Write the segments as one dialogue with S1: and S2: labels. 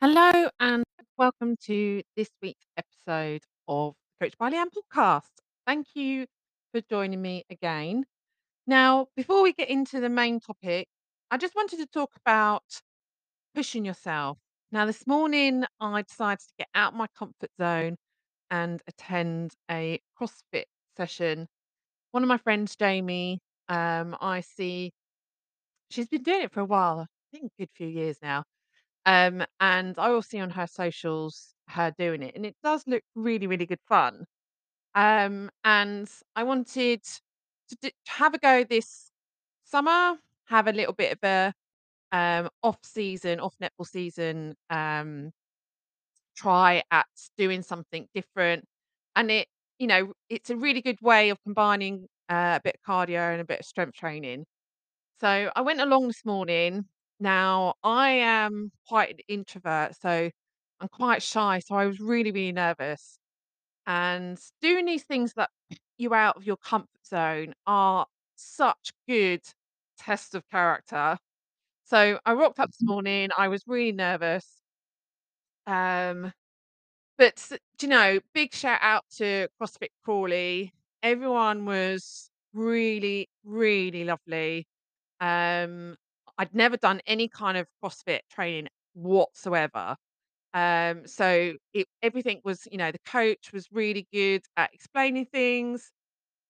S1: Hello and welcome to this week's episode of Coach by podcast. Thank you for joining me again. Now, before we get into the main topic, I just wanted to talk about pushing yourself. Now, this morning I decided to get out of my comfort zone and attend a CrossFit session. One of my friends, Jamie, um, I see she's been doing it for a while, I think a good few years now um, and I will see on her socials her doing it, and it does look really, really good fun. Um, and I wanted to d- have a go this summer, have a little bit of a um, off season, off netball season, um, try at doing something different. And it, you know, it's a really good way of combining uh, a bit of cardio and a bit of strength training. So I went along this morning. Now I am quite an introvert, so I'm quite shy. So I was really, really nervous. And doing these things that you out of your comfort zone are such good tests of character. So I rocked up this morning. I was really nervous. Um, but s- do you know, big shout out to CrossFit Crawley. Everyone was really, really lovely Um, I'd never done any kind of CrossFit training whatsoever. Um, so it everything was, you know, the coach was really good at explaining things,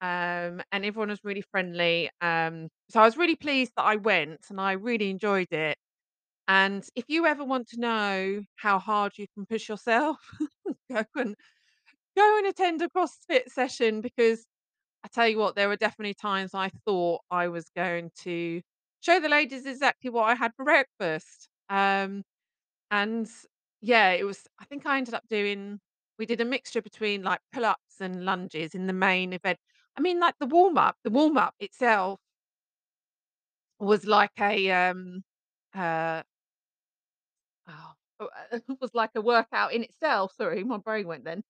S1: um, and everyone was really friendly. Um, so I was really pleased that I went and I really enjoyed it. And if you ever want to know how hard you can push yourself, go and go and attend a CrossFit session because I tell you what, there were definitely times I thought I was going to show the ladies exactly what I had for breakfast. Um, and yeah, it was, I think I ended up doing, we did a mixture between like pull ups and lunges in the main event. I mean, like the warm up, the warm up itself was like a, um, uh, oh, was like a workout in itself. Sorry, my brain went then.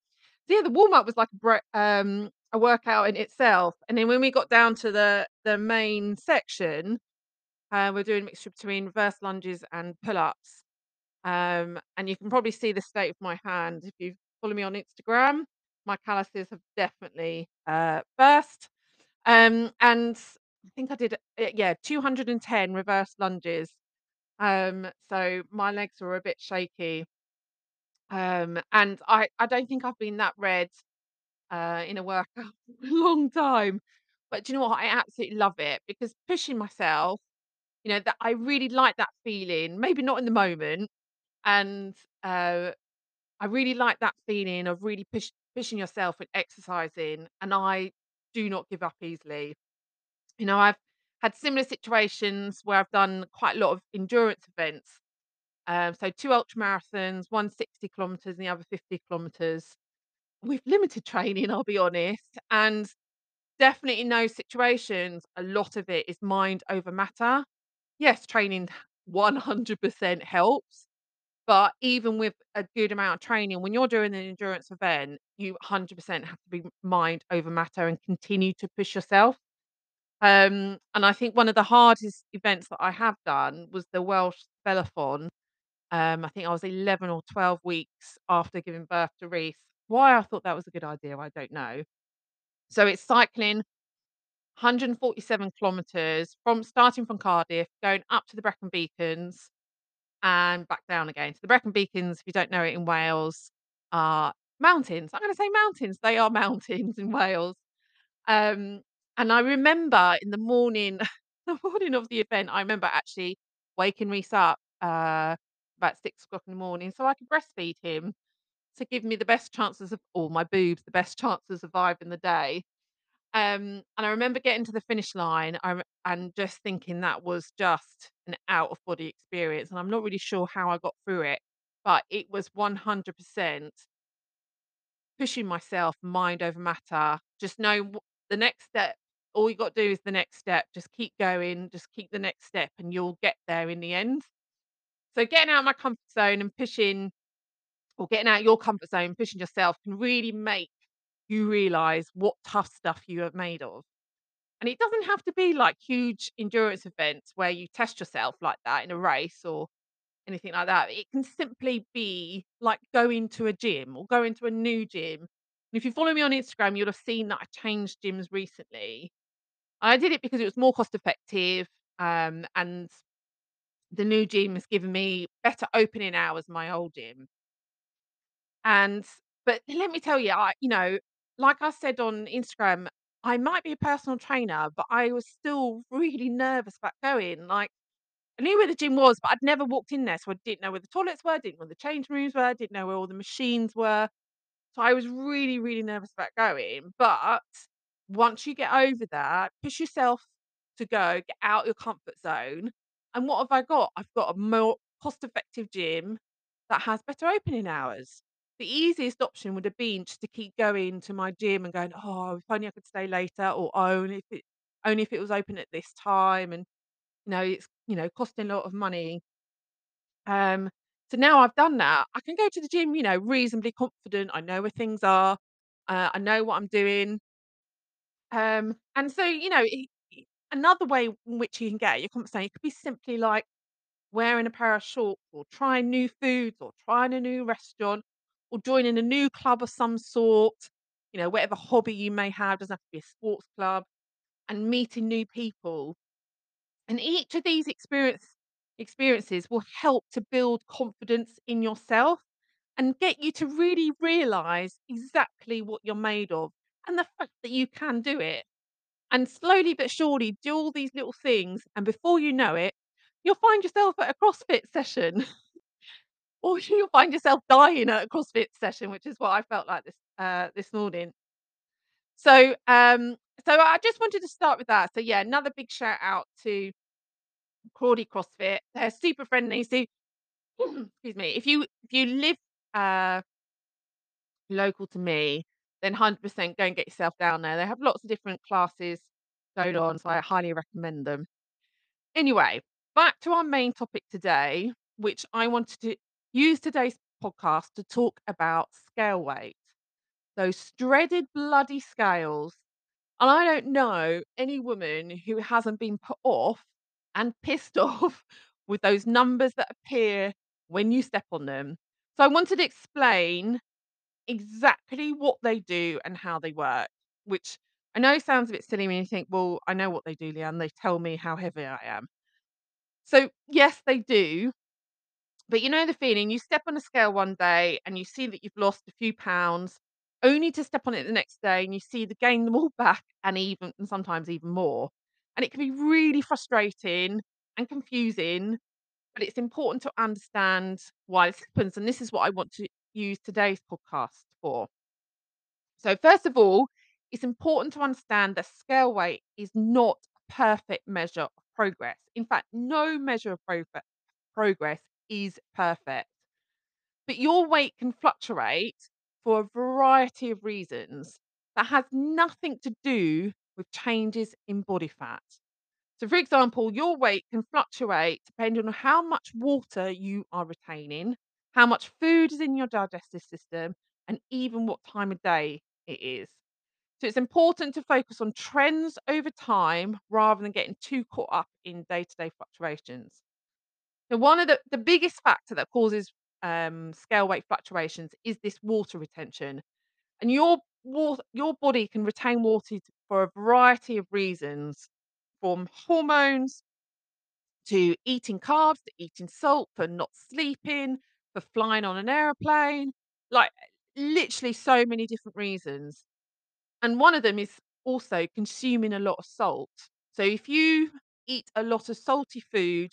S1: So yeah, the warm up was like a um a workout in itself, and then when we got down to the the main section, uh, we're doing a mixture between reverse lunges and pull ups. Um, and you can probably see the state of my hand if you follow me on Instagram. My calluses have definitely uh, burst. Um, and I think I did uh, yeah 210 reverse lunges. Um, so my legs were a bit shaky. Um, and I I don't think I've been that red uh, in a workout a long time. But do you know what? I absolutely love it because pushing myself, you know, that I really like that feeling. Maybe not in the moment, and uh, I really like that feeling of really push, pushing yourself and exercising. And I do not give up easily. You know, I've had similar situations where I've done quite a lot of endurance events. Um, so two ultra marathons, one 60 kilometers and the other 50 kilometers with limited training, I'll be honest. And Definitely in those situations, a lot of it is mind over matter. Yes, training 100% helps, but even with a good amount of training, when you're doing an endurance event, you 100% have to be mind over matter and continue to push yourself. Um, and I think one of the hardest events that I have done was the Welsh Velothon. Um, I think I was 11 or 12 weeks after giving birth to Reese. Why I thought that was a good idea, I don't know. So it's cycling 147 kilometers from starting from Cardiff, going up to the Brecon Beacons and back down again. So the Brecon Beacons, if you don't know it in Wales, are mountains. I'm gonna say mountains. They are mountains in Wales. Um, and I remember in the morning, the morning of the event, I remember actually waking Reese up uh, about six o'clock in the morning so I could breastfeed him to give me the best chances of all my boobs, the best chances of surviving the day. Um, and I remember getting to the finish line, I and just thinking that was just an out of body experience, and I'm not really sure how I got through it, but it was 100% pushing myself mind over matter. Just know the next step all you got to do is the next step. Just keep going, just keep the next step, and you'll get there in the end. So getting out of my comfort zone and pushing or getting out your comfort zone, pushing yourself can really make you realize what tough stuff you are made of. And it doesn't have to be like huge endurance events where you test yourself like that in a race or anything like that. It can simply be like going to a gym or going to a new gym. And if you follow me on Instagram, you'll have seen that I changed gyms recently. I did it because it was more cost effective, um, and the new gym has given me better opening hours than my old gym. And but let me tell you, I you know, like I said on Instagram, I might be a personal trainer, but I was still really nervous about going. Like I knew where the gym was, but I'd never walked in there, so I didn't know where the toilets were, didn't know where the change rooms were, didn't know where all the machines were. So I was really, really nervous about going. But once you get over that, push yourself to go, get out of your comfort zone. And what have I got? I've got a more cost effective gym that has better opening hours. The easiest option would have been just to keep going to my gym and going, oh, if only I could stay later, or oh, only if it only if it was open at this time. And you know, it's you know costing a lot of money um, so now I've done that, I can go to the gym, you know, reasonably confident. I know where things are. Uh, I know what I'm doing. Um, and so, you know, another way in which you can get your zone, it could be simply like wearing a pair of shorts or trying new foods or trying a new restaurant or joining a new club of some sort, you know, whatever hobby you may have, doesn't have to be a sports club, and meeting new people. And each of these experience experiences will help to build confidence in yourself and get you to really realize exactly what you're made of and the fact that you can do it. And slowly but surely do all these little things and before you know it, you'll find yourself at a CrossFit session or you'll find yourself dying at a CrossFit session, which is what I felt like this uh, this morning. So um so I just wanted to start with that. So yeah, another big shout out to Crawley CrossFit. They're super friendly. So, excuse me, if you if you live uh, local to me, then 100% go and get yourself down there. They have lots of different classes going on, so I highly recommend them. Anyway, back to our main topic today, which I wanted to use today's podcast to talk about scale weight. Those dreaded bloody scales and I don't know any woman who hasn't been put off and pissed off with those numbers that appear when you step on them. So I wanted to explain exactly what they do and how they work, which I know sounds a bit silly when you think, well, I know what they do, Leanne. They tell me how heavy I am. So, yes, they do. But you know the feeling, you step on a scale one day and you see that you've lost a few pounds, only to step on it the next day and you see the gain them all back and even and sometimes even more. And it can be really frustrating and confusing, but it's important to understand why this happens. And this is what I want to use today's podcast for. So, first of all, it's important to understand that scale weight is not a perfect measure of progress. In fact, no measure of progress progress is perfect. But your weight can fluctuate for a variety of reasons that has nothing to do with changes in body fat. So, for example, your weight can fluctuate depending on how much water you are retaining, how much food is in your digestive system, and even what time of day it is. So, it's important to focus on trends over time rather than getting too caught up in day to day fluctuations. So one of the the biggest factor that causes, um, scale weight fluctuations is this water retention, and your your body can retain water for a variety of reasons, from hormones to eating carbs, to eating salt, for not sleeping, for flying on an aeroplane, like, literally so many different reasons. And one of them is also consuming a lot of salt. So if you eat a lot of salty food,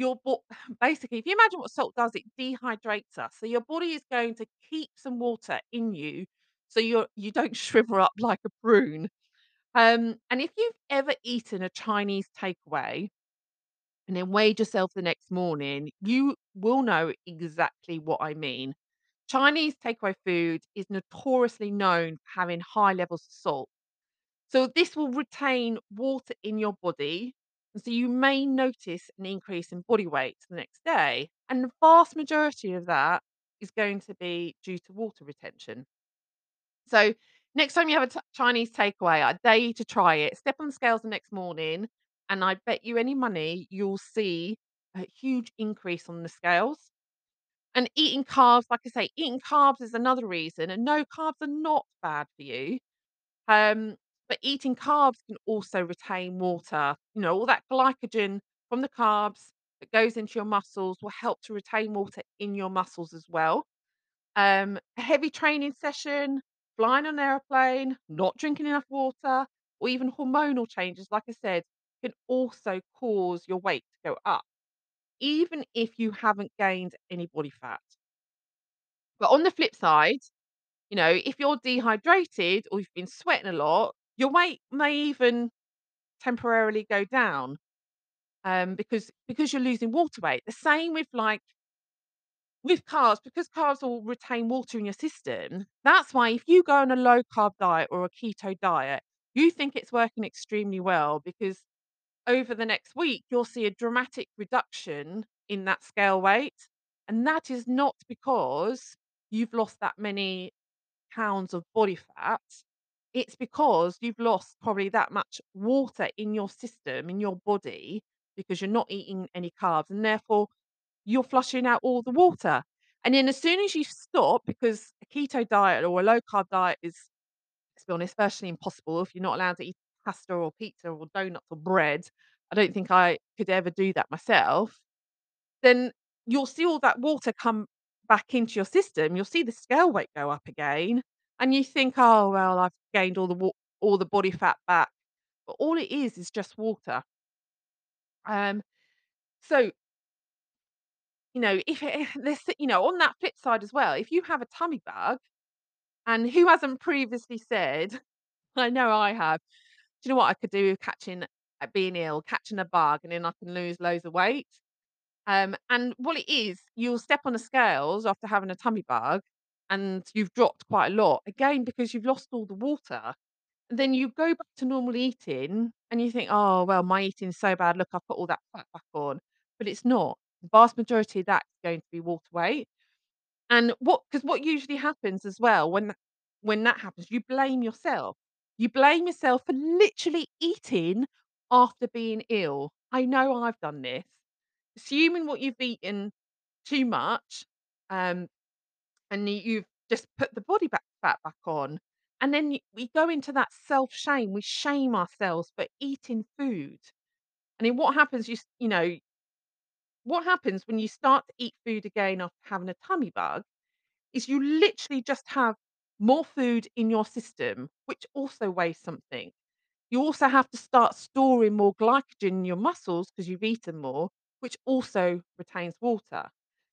S1: your bo- basically, if you imagine what salt does, it dehydrates us. So your body is going to keep some water in you, so you're you don't shrivel up like a prune. Um, and if you've ever eaten a Chinese takeaway and then weighed yourself the next morning, you will know exactly what I mean. Chinese takeaway food is notoriously known for having high levels of salt. So this will retain water in your body. And so you may notice an increase in body weight the next day. And the vast majority of that is going to be due to water retention. So next time you have a t- Chinese takeaway, I dare you to try it. Step on the scales the next morning, and I bet you any money you'll see a huge increase on the scales. And eating carbs, like I say, eating carbs is another reason, and no, carbs are not bad for you. Um, but eating carbs can also retain water. You know, all that glycogen from the carbs that goes into your muscles will help to retain water in your muscles as well. Um, a heavy training session, flying on an airplane, not drinking enough water, or even hormonal changes, like I said, can also cause your weight to go up, even if you haven't gained any body fat. But on the flip side, you know, if you're dehydrated or you've been sweating a lot, your weight may even temporarily go down um, because because you're losing water weight. The same with like with carbs, because carbs will retain water in your system. That's why if you go on a low carb diet or a keto diet, you think it's working extremely well because over the next week you'll see a dramatic reduction in that scale weight, and that is not because you've lost that many pounds of body fat, it's because you've lost probably that much water in your system, in your body, because you're not eating any carbs, and therefore you're flushing out all the water. And then as soon as you stop, because a keto diet or a low carb diet is, let's be honest, virtually impossible if you're not allowed to eat pasta or pizza or donuts or bread. I don't think I could ever do that myself then you'll see all that water come back into your system. You'll see the scale weight go up again, and you think, "Oh, well, I've gained all the all the body fat back." But all it is is just water. Um, so, you know, if this you know, on that flip side as well, if you have a tummy bug, and who hasn't previously said, I know I have, "Do you know what I could do with catching uh, being ill, catching a bug, and then I can lose loads of weight?" Um, and what it is, you'll step on the scales after having a tummy bug and you've dropped quite a lot, again, because you've lost all the water. And then you go back to normal eating and you think, oh, well, my eating's so bad. Look, I've put all that fat back on. But it's not. The vast majority of that is going to be water weight. And what, because what usually happens as well when, when that happens, you blame yourself. You blame yourself for literally eating after being ill. I know I've done this assuming what you've eaten too much, um, and you, you've just put the body back fat back on, and then we go into that self shame. We shame ourselves for eating food, and then what happens? You you know what happens when you start to eat food again after having a tummy bug is you literally just have more food in your system, which also weighs something. You also have to start storing more glycogen in your muscles because you've eaten more, which also retains water.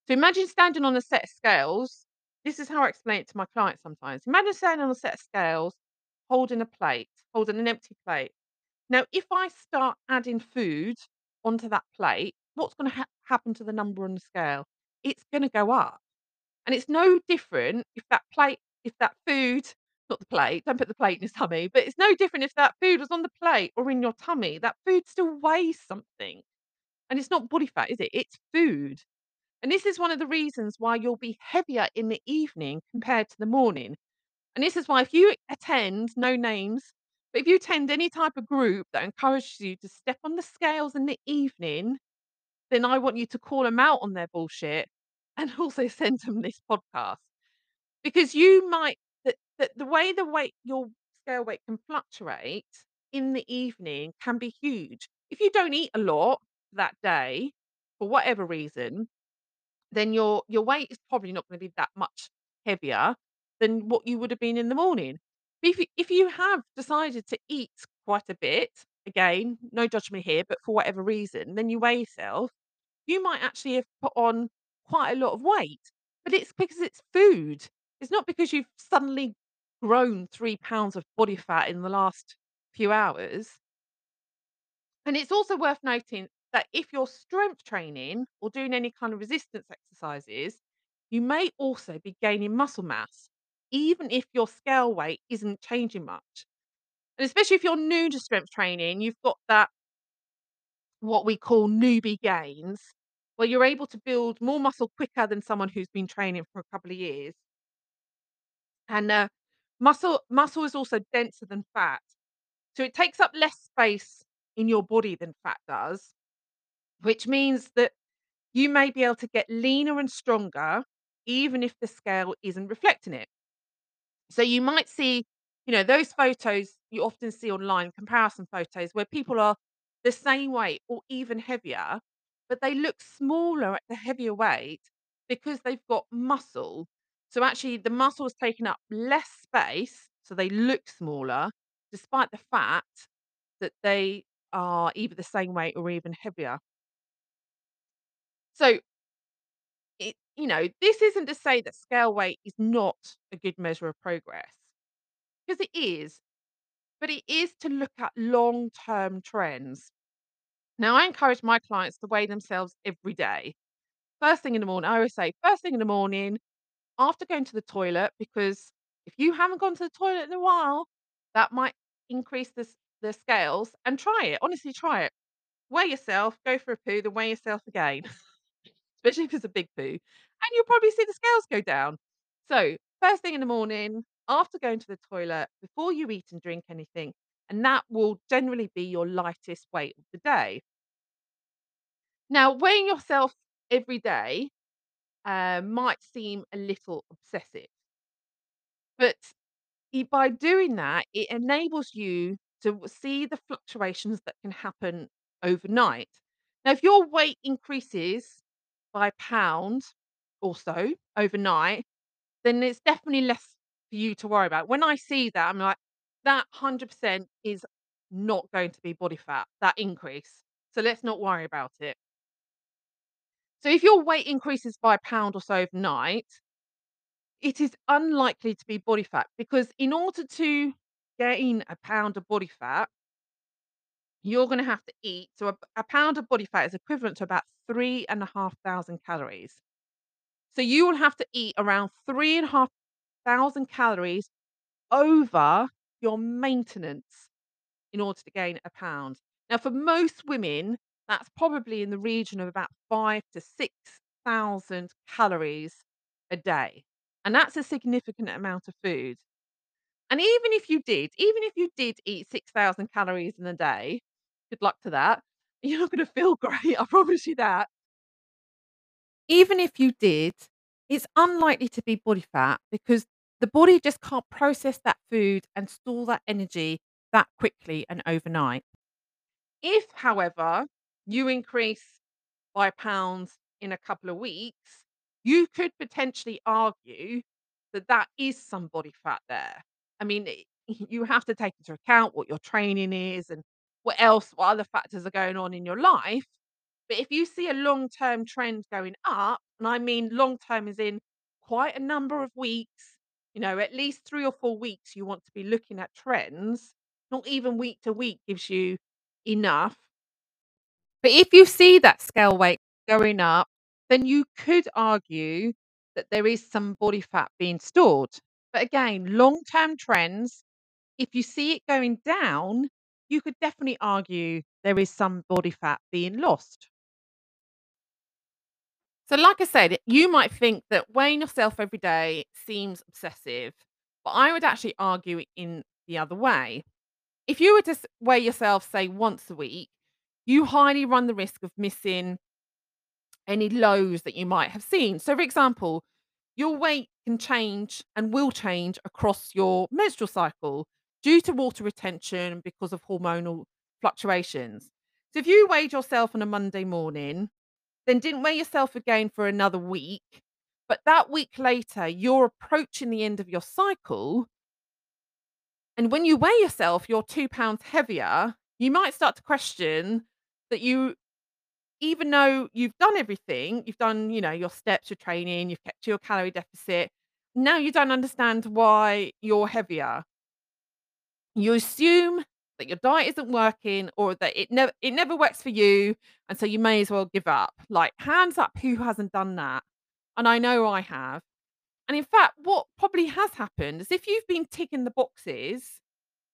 S1: So imagine standing on a set of scales. This is how I explain it to my clients sometimes. Imagine standing on a set of scales, holding a plate, holding an empty plate. Now, if I start adding food onto that plate, what's going to ha- happen to the number on the scale? It's going to go up. And it's no different if that plate if that food not the plate, don't put the plate in his tummy, but it's no different if that food was on the plate or in your tummy. That food still weighs something. And it's not body fat, is it? It's food. And this is one of the reasons why you'll be heavier in the evening compared to the morning. And this is why if you attend, no names, but if you attend any type of group that encourages you to step on the scales in the evening, then I want you to call them out on their bullshit and also send them this podcast. Because you might the the the way the weight your scale weight can fluctuate in the evening can be huge. If you don't eat a lot that day, for whatever reason, then your your weight is probably not gonna be that much heavier than what you would have been in the morning. But if you if you have decided to eat quite a bit, again, no judgment here, but for whatever reason, then you weigh yourself, you might actually have put on quite a lot of weight, but it's because it's food. It's not because you've suddenly grown 3 pounds of body fat in the last few hours. And it's also worth noting that if you're strength training or doing any kind of resistance exercises, you may also be gaining muscle mass, even if your scale weight isn't changing much. And especially if you're new to strength training, you've got that what we call newbie gains, where you're able to build more muscle quicker than someone who's been training for a couple of years. And uh, muscle muscle is also denser than fat, so it takes up less space in your body than fat does, which means that you may be able to get leaner and stronger even if the scale isn't reflecting it. So you might see, you know, those photos you often see online, comparison photos where people are the same weight or even heavier, but they look smaller at the heavier weight because they've got muscle. So actually the muscle is taking up less space, so they look smaller, despite the fact that they are either the same weight or even heavier. So it you know, this isn't to say that scale weight is not a good measure of progress, because it is, but it is to look at long-term trends. Now, I encourage my clients to weigh themselves every day. First thing in the morning, I always say, first thing in the morning, after going to the toilet, because if you haven't gone to the toilet in a while, that might increase the, the scales. And try it. Honestly, try it. Weigh yourself, go for a poo, then weigh yourself again. especially if it's a big poo, and you'll probably see the scales go down. So, first thing in the morning, after going to the toilet, before you eat and drink anything, and that will generally be your lightest weight of the day. Now, weighing yourself every day uh, might seem a little obsessive, but by doing that, it enables you to see the fluctuations that can happen overnight. Now, if your weight increases by pound or so overnight, then it's definitely less for you to worry about. When I see that, I'm like, that 100% is not going to be body fat, that increase. So let's not worry about it. So if your weight increases by a pound or so overnight, it is unlikely to be body fat because in order to gain a pound of body fat, you're going to have to eat. So a, a pound of body fat is equivalent to about three and a half thousand calories. So you will have to eat around three and a half thousand calories over your maintenance in order to gain a pound. Now, for most women, that's probably in the region of about five to 6,000 calories a day. And that's a significant amount of food. And even if you did, even if you did eat 6,000 calories in a day, good luck to that. You're not going to feel great. I promise you that. Even if you did, it's unlikely to be body fat because the body just can't process that food and store that energy that quickly and overnight. If, however, you increase by pounds in a couple of weeks, you could potentially argue that that is some body fat there. I mean, it- eh, you have to take into account what your training is and what else, what other factors are going on in your life. But if you see a long term trend going up, and I mean long term is in quite a number of weeks, you know, at least three or four weeks, you want to be looking at trends, not even week to week gives you enough but if you see that scale weight going up, then you could argue that there is some body fat being stored. But again, long term trends, if you see it going down, you could definitely argue there is some body fat being lost. So, like I said, you might think that weighing yourself every day seems obsessive, but I would actually argue in the other way. If you were to weigh yourself, say, once a week, you highly run the risk of missing any lows that you might have seen. So, for example, your weight can change and will change across your menstrual cycle due to water retention because of hormonal fluctuations. So, if you weighed yourself on a Monday morning, then didn't weigh yourself again for another week, but that week later, you're approaching the end of your cycle. And when you weigh yourself, you're two pounds heavier, you might start to question that you even though you've done everything, you've done, you know, your steps, your training, you've kept your calorie deficit, now you don't understand why you're heavier. You assume that your diet isn't working or that it never it never works for you, and so you may as well give up. Like, hands up who hasn't done that? And I know I have. And in fact, what probably has happened is if you've been ticking the boxes,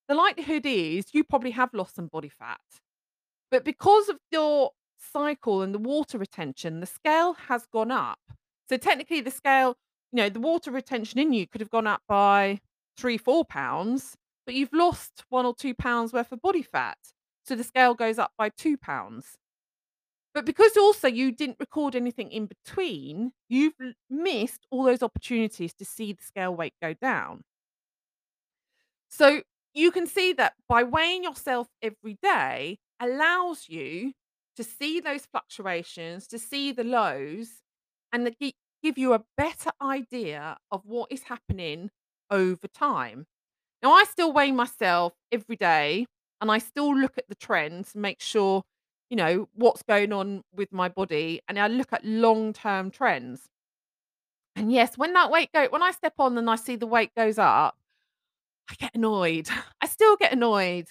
S1: the likelihood is you probably have lost some body fat. But because of your cycle and the water retention, the scale has gone up. So technically the scale, you know, the water retention in you could have gone up by 3, 4 pounds, but you've lost 1 or 2 pounds worth of body fat. So the scale goes up by 2 pounds. But because also you didn't record anything in between, you've missed all those opportunities to see the scale weight go down. So, you can see that by weighing yourself every day allows you to see those fluctuations, to see the lows, and gi give you a better idea of what is happening over time. Now, I still weigh myself every day, and I still look at the trends, make sure, you know, what's going on with my body, and I look at long-term trends. And yes, when that weight go when I step on and I see the weight goes up, I get annoyed. I still get annoyed.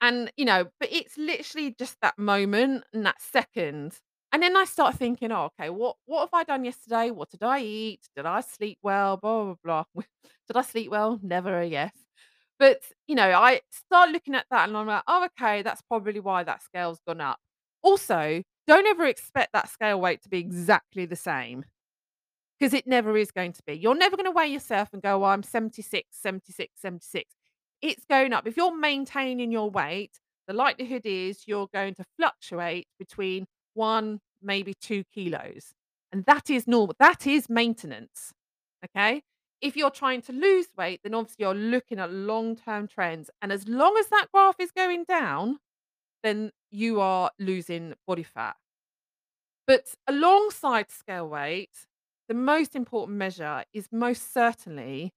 S1: And, you know, but it's literally just that moment and that second. And then I start thinking, "Oh, okay, what what have I done yesterday? What did I eat? Did I sleep well? Blah, blah, blah." Did I sleep well? Never a yes. But, you know, I start looking at that and I'm like, "Oh, okay, that's probably why that scale's gone up." Also, don't ever expect that scale weight to be exactly the same because it never is going to be. You're never gonna weigh yourself and go, "Well, I'm 76, 76, 76." It's going up. If you're maintaining your weight, the likelihood is you're going to fluctuate between 1, maybe 2 kilos, and that is normal. That is maintenance, okay? If you're trying to lose weight, then obviously you're looking at long-term trends, and as long as that graph is going down, then you are losing body fat. But alongside scale weight, the most important measure is most certainly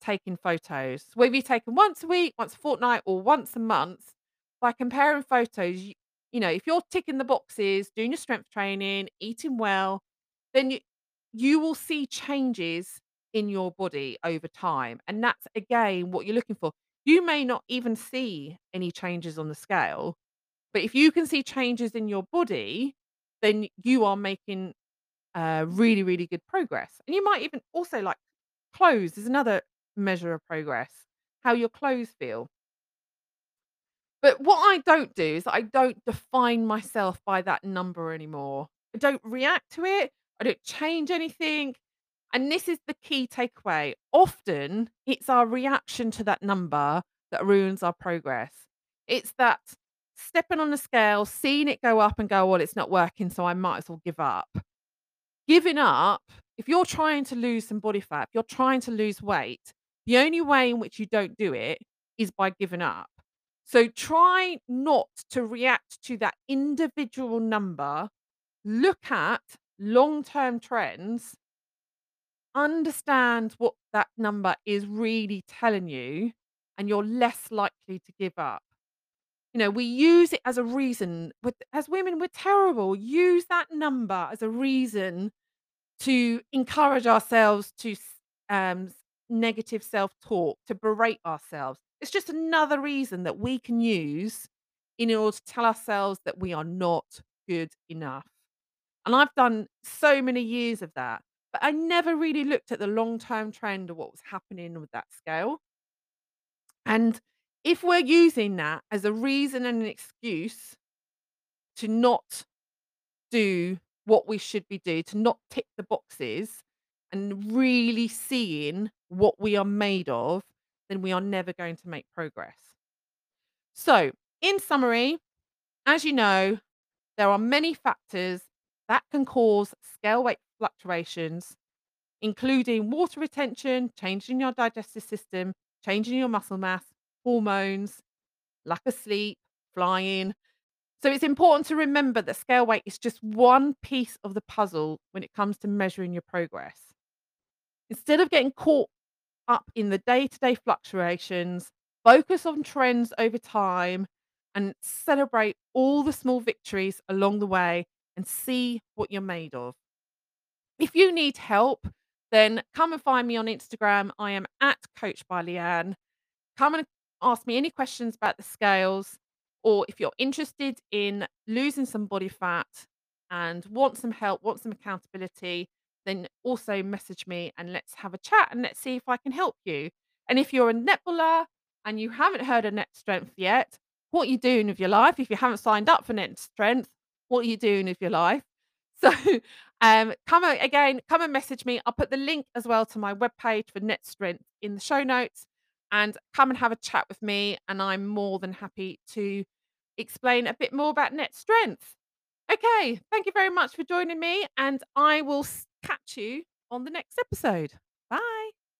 S1: taking photos. Whether you take 'em once a week, once a fortnight, or once a month, by comparing photos, y you know, if you're ticking the boxes, doing your strength training, eating well, then you you will see changes in your body over time, and that's, again, what you're looking for. You may not even see any changes on the scale, but if you can see changes in your body, then you are making, uh, really, really good progress. And you might even also, like clothes is another measure of progress, how your clothes feel. But what I don't do is I don't define myself by that number anymore. I don't react to it, I don't change anything, and this is the key takeaway. Often, it's our reaction to that number that ruins our progress. It's that stepping on the scale, seeing it go up and go, "Well, it's not working, so I might as well give up." Giving up if you're trying to lose some body fat, if you're trying to lose weight, the only way in which you don't do it is by giving up. So try not to react to that individual number, look at long-term trends understand what that number is really telling you, and you're less likely to give up. You know, we use it as a reason with as women, we're terrible. Use that number as a reason to encourage ourselves to um, negative self-talk, to berate ourselves. It's just another reason that we can use in order to tell ourselves that we are not good enough. And I've done so many years of that, but I never really looked at the long-term trend of what was happening with that scale. And if we're using that as a reason and an excuse to not do what we should be doing, to not tick the boxes and really seeing what we are made of, then we are never going to make progress. So, in summary, as you know, there are many factors that can cause scale weight fluctuations, including water retention, changing your digestive system, changing your muscle mass, hormones, lack of sleep, flying. So it's important to remember that scale weight is just one piece of the puzzle when it comes to measuring your progress. Instead of getting caught up in the day-to-day fluctuations, focus on trends over time and celebrate all the small victories along the way and see what you're made of. If you need help, then come and find me on Instagram. I am @coachedbyleanne. Come and ask me any questions about the scales, or if you're interested in losing some body fat and want some help, want some accountability, then also message me and let's have a chat and let's see if I can help you. And if you're a netballer and you haven't heard of Net Strength yet, what are you doing with your life? If you haven't signed up for Net Strength, what are you doing with your life? So, um, come again, come and message me. I'll put the link as well to my webpage for Net Strength in the show notes, and come and have a chat with me, and I'm more than happy to explain a bit more about Net Strength. Okay, thank you very much for joining me, and I will catch you on the next episode.